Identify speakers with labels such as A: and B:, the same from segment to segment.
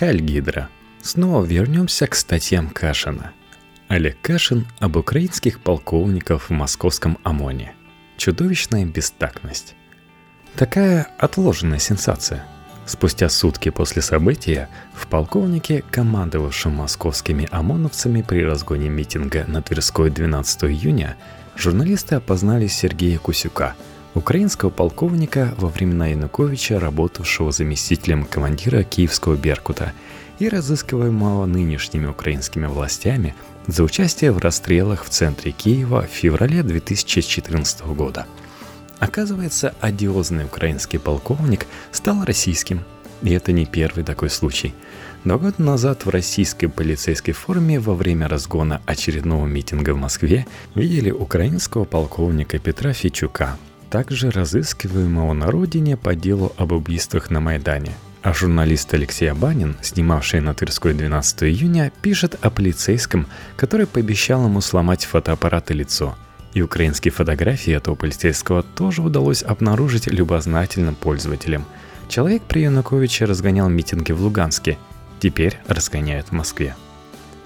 A: Хайль Гидра. Снова вернемся к статьям Кашина. Олег Кашин об украинских полковниках в московском ОМОНе. Чудовищная бестактность. Такая отложенная сенсация. Спустя сутки после события в полковнике, командовавшем московскими ОМОНовцами при разгоне митинга на Тверской 12 июня, журналисты опознали Сергея Кусюка, украинского полковника во времена Януковича, работавшего заместителем командира киевского «Беркута» и разыскиваемого нынешними украинскими властями за участие в расстрелах в центре Киева в феврале 2014 года – Оказывается, одиозный украинский полковник стал российским. И это не первый такой случай. Два года назад в российской полицейской форме во время разгона очередного митинга в Москве видели украинского полковника Петра Фичука, также разыскиваемого на родине по делу об убийствах на Майдане. А журналист Алексей Абанин, снимавший на Тверской 12 июня, пишет о полицейском, который пообещал ему сломать фотоаппарат и лицо – и украинские фотографии этого полицейского тоже удалось обнаружить любознательным пользователям. Человек при Януковиче разгонял митинги в Луганске, теперь разгоняют в Москве.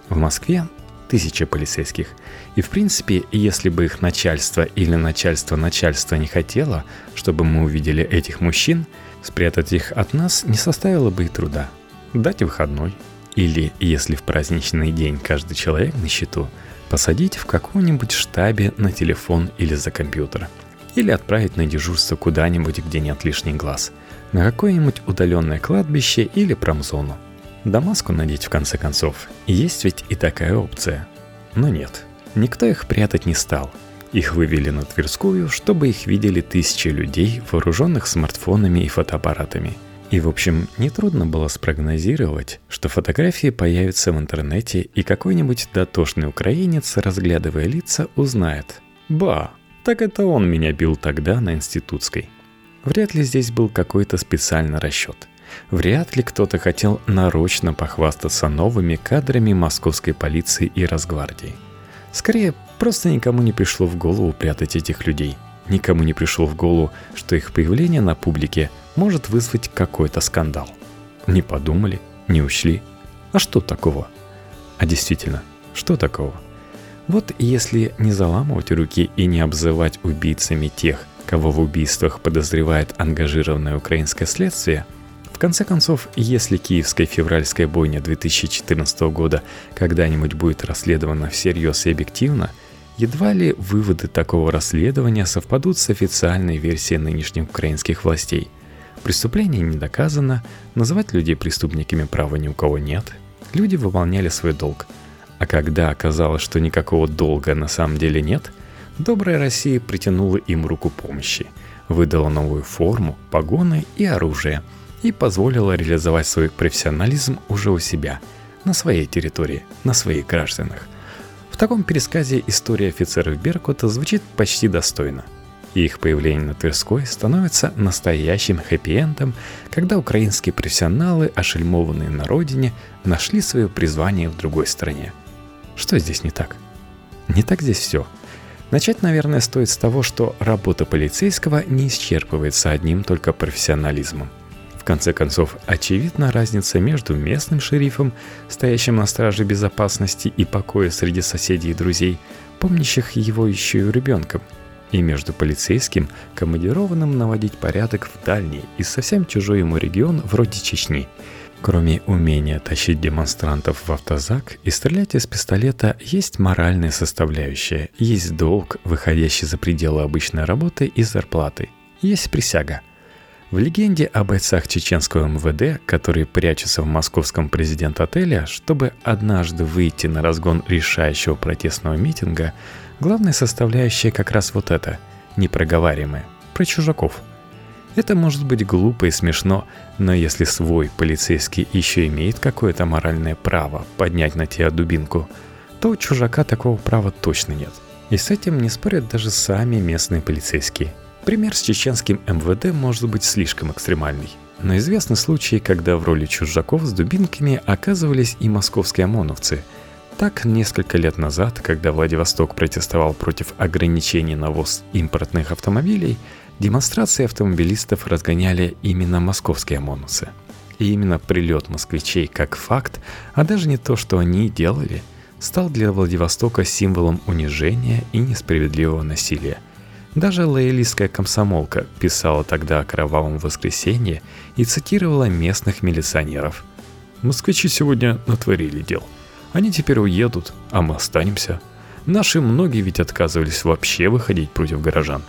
A: В Москве тысяча полицейских. И в принципе, если бы их начальство или начальство начальства не хотело, чтобы мы увидели этих мужчин, спрятать их от нас не составило бы и труда. Дать выходной. Или, если в праздничный день каждый человек на счету – посадить в каком-нибудь штабе на телефон или за компьютер. Или отправить на дежурство куда-нибудь, где нет лишних глаз. На какое-нибудь удаленное кладбище или промзону. Дамаску надеть в конце концов. Есть ведь и такая опция. Но нет, никто их прятать не стал. Их вывели на Тверскую, чтобы их видели тысячи людей, вооруженных смартфонами и фотоаппаратами – и, в общем, нетрудно было спрогнозировать, что фотографии появятся в интернете, и какой-нибудь дотошный украинец, разглядывая лица, узнает «Ба, так это он меня бил тогда на институтской». Вряд ли здесь был какой-то специальный расчет. Вряд ли кто-то хотел нарочно похвастаться новыми кадрами московской полиции и Росгвардии. Скорее, просто никому не пришло в голову прятать этих людей. Никому не пришло в голову, что их появление на публике – может вызвать какой-то скандал. Не подумали, не учли. А что такого? А действительно, что такого? Вот если не заламывать руки и не обзывать убийцами тех, кого в убийствах подозревает ангажированное украинское следствие, конце концов, если киевская февральская бойня 2014 года когда-нибудь будет расследована всерьез и объективно, едва ли выводы такого расследования совпадут с официальной версией нынешних украинских властей – Преступление не доказано, называть людей преступниками права ни у кого нет. Люди выполняли свой долг. А когда оказалось, что никакого долга на самом деле нет, добрая Россия притянула им руку помощи, выдала новую форму, погоны и оружие и позволила реализовать свой профессионализм уже у себя, на своей территории, на своих гражданах. В таком пересказе история офицеров Беркута звучит почти достойно – и их появление на Тверской становится настоящим хэппи-эндом, когда украинские профессионалы, ошельмованные на родине, нашли свое призвание в другой стране. Что здесь не так? Не так здесь все. Начать, наверное, стоит с того, что работа полицейского не исчерпывается одним только профессионализмом. В конце концов, очевидна разница между местным шерифом, стоящим на страже безопасности и покоя среди соседей и друзей, помнящих его еще и ребенком – и между полицейским, командированным наводить порядок в дальний и совсем чужой ему регион вроде Чечни. Кроме умения тащить демонстрантов в автозак и стрелять из пистолета, есть моральная составляющая, есть долг, выходящий за пределы обычной работы и зарплаты, есть присяга – в легенде о бойцах чеченского МВД, которые прячутся в московском президент-отеле, чтобы однажды выйти на разгон решающего протестного митинга, главная составляющая как раз вот это – непроговариваемое, про чужаков. Это может быть глупо и смешно, но если свой полицейский еще имеет какое-то моральное право поднять на тебя дубинку, то у чужака такого права точно нет. И с этим не спорят даже сами местные полицейские – Пример с чеченским МВД может быть слишком экстремальный. Но известны случаи, когда в роли чужаков с дубинками оказывались и московские ОМОНовцы. Так, несколько лет назад, когда Владивосток протестовал против ограничений на ввоз импортных автомобилей, демонстрации автомобилистов разгоняли именно московские ОМОНовцы. И именно прилет москвичей как факт, а даже не то, что они делали, стал для Владивостока символом унижения и несправедливого насилия. Даже лоялистская комсомолка писала тогда о кровавом воскресенье и цитировала местных милиционеров. «Москвичи сегодня натворили дел. Они теперь уедут, а мы останемся. Наши многие ведь отказывались вообще выходить против горожан».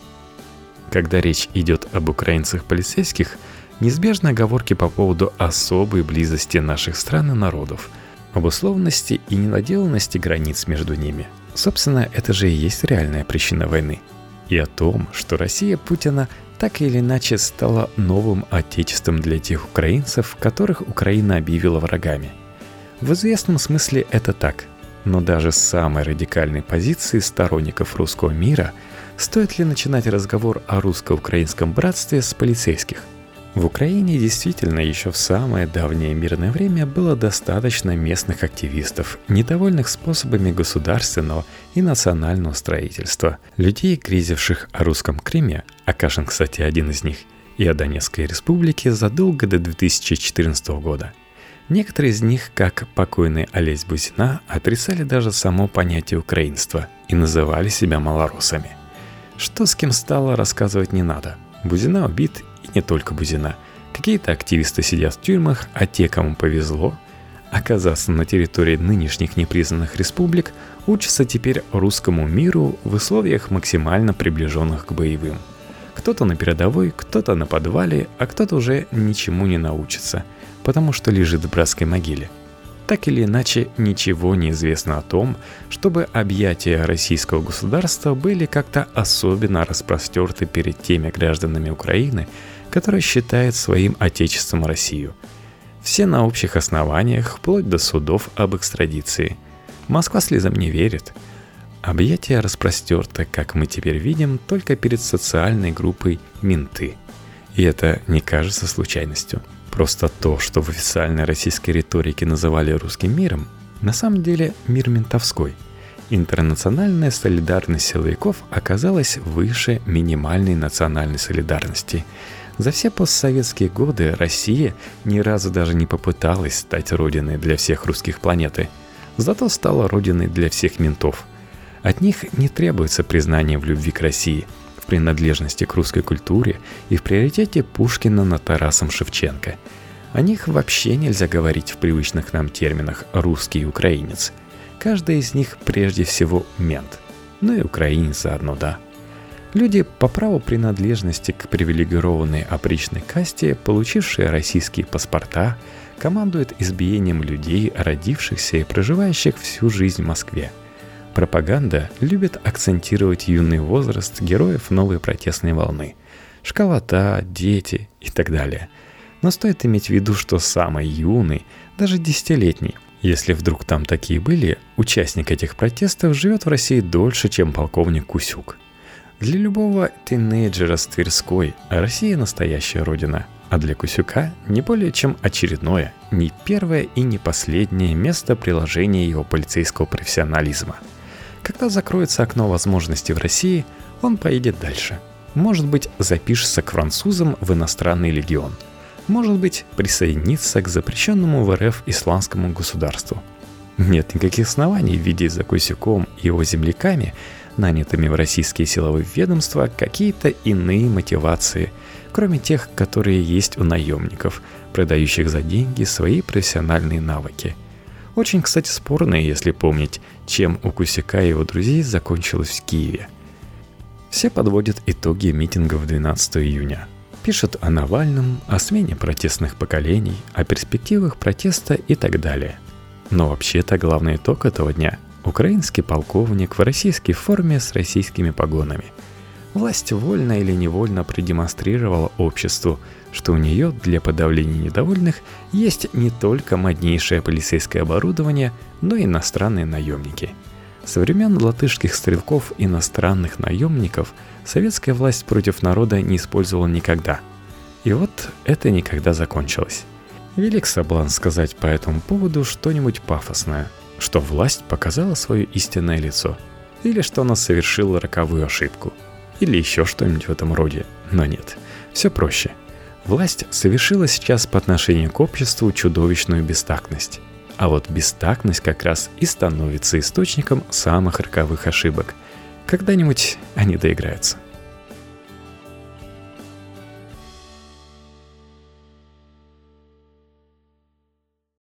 A: Когда речь идет об украинцах полицейских – Неизбежны оговорки по поводу особой близости наших стран и народов, об условности и ненаделанности границ между ними. Собственно, это же и есть реальная причина войны. И о том, что Россия Путина так или иначе стала новым отечеством для тех украинцев, которых Украина объявила врагами. В известном смысле это так, но даже с самой радикальной позиции сторонников русского мира стоит ли начинать разговор о русско-украинском братстве с полицейских – в Украине действительно еще в самое давнее мирное время было достаточно местных активистов, недовольных способами государственного и национального строительства, людей, грезивших о русском Крыме, а Кашин, кстати, один из них, и о Донецкой республике задолго до 2014 года. Некоторые из них, как покойный Олесь Бузина, отрицали даже само понятие украинства и называли себя малоросами. Что с кем стало, рассказывать не надо. Бузина убит не только Бузина. Какие-то активисты сидят в тюрьмах, а те, кому повезло, оказаться на территории нынешних непризнанных республик, учатся теперь русскому миру в условиях максимально приближенных к боевым. Кто-то на передовой, кто-то на подвале, а кто-то уже ничему не научится, потому что лежит в братской могиле – так или иначе, ничего не известно о том, чтобы объятия российского государства были как-то особенно распростерты перед теми гражданами Украины, которые считают своим отечеством Россию. Все на общих основаниях, вплоть до судов об экстрадиции. Москва слезам не верит. Объятия распростерты, как мы теперь видим, только перед социальной группой «менты». И это не кажется случайностью – Просто то, что в официальной российской риторике называли русским миром, на самом деле мир ментовской. Интернациональная солидарность силовиков оказалась выше минимальной национальной солидарности. За все постсоветские годы Россия ни разу даже не попыталась стать родиной для всех русских планеты. Зато стала родиной для всех ментов. От них не требуется признание в любви к России – принадлежности к русской культуре и в приоритете Пушкина над Тарасом Шевченко. О них вообще нельзя говорить в привычных нам терминах «русский» и «украинец». Каждый из них прежде всего мент. Ну и украинец заодно, да. Люди по праву принадлежности к привилегированной опричной касте, получившие российские паспорта, командуют избиением людей, родившихся и проживающих всю жизнь в Москве – Пропаганда любит акцентировать юный возраст героев новой протестной волны. Школота, дети и так далее. Но стоит иметь в виду, что самый юный, даже десятилетний, если вдруг там такие были, участник этих протестов живет в России дольше, чем полковник Кусюк. Для любого тинейджера с Тверской Россия настоящая родина, а для Кусюка не более чем очередное, не первое и не последнее место приложения его полицейского профессионализма – когда закроется окно возможностей в России, он поедет дальше. Может быть, запишется к французам в иностранный легион. Может быть, присоединится к запрещенному в РФ исламскому государству. Нет никаких оснований видеть за Косяком и его земляками, нанятыми в российские силовые ведомства, какие-то иные мотивации, кроме тех, которые есть у наемников, продающих за деньги свои профессиональные навыки – очень, кстати, спорные, если помнить, чем у Кусяка и его друзей закончилось в Киеве. Все подводят итоги митингов 12 июня. Пишут о Навальном, о смене протестных поколений, о перспективах протеста и так далее. Но вообще-то главный итог этого дня – украинский полковник в российской форме с российскими погонами. Власть вольно или невольно продемонстрировала обществу, что у нее для подавления недовольных есть не только моднейшее полицейское оборудование, но и иностранные наемники. Со времен латышских стрелков иностранных наемников советская власть против народа не использовала никогда. И вот это никогда закончилось. Велик соблазн сказать по этому поводу что-нибудь пафосное, что власть показала свое истинное лицо, или что она совершила роковую ошибку, или еще что-нибудь в этом роде, но нет, все проще – Власть совершила сейчас по отношению к обществу чудовищную бестактность. А вот бестактность как раз и становится источником самых роковых ошибок. Когда-нибудь они доиграются.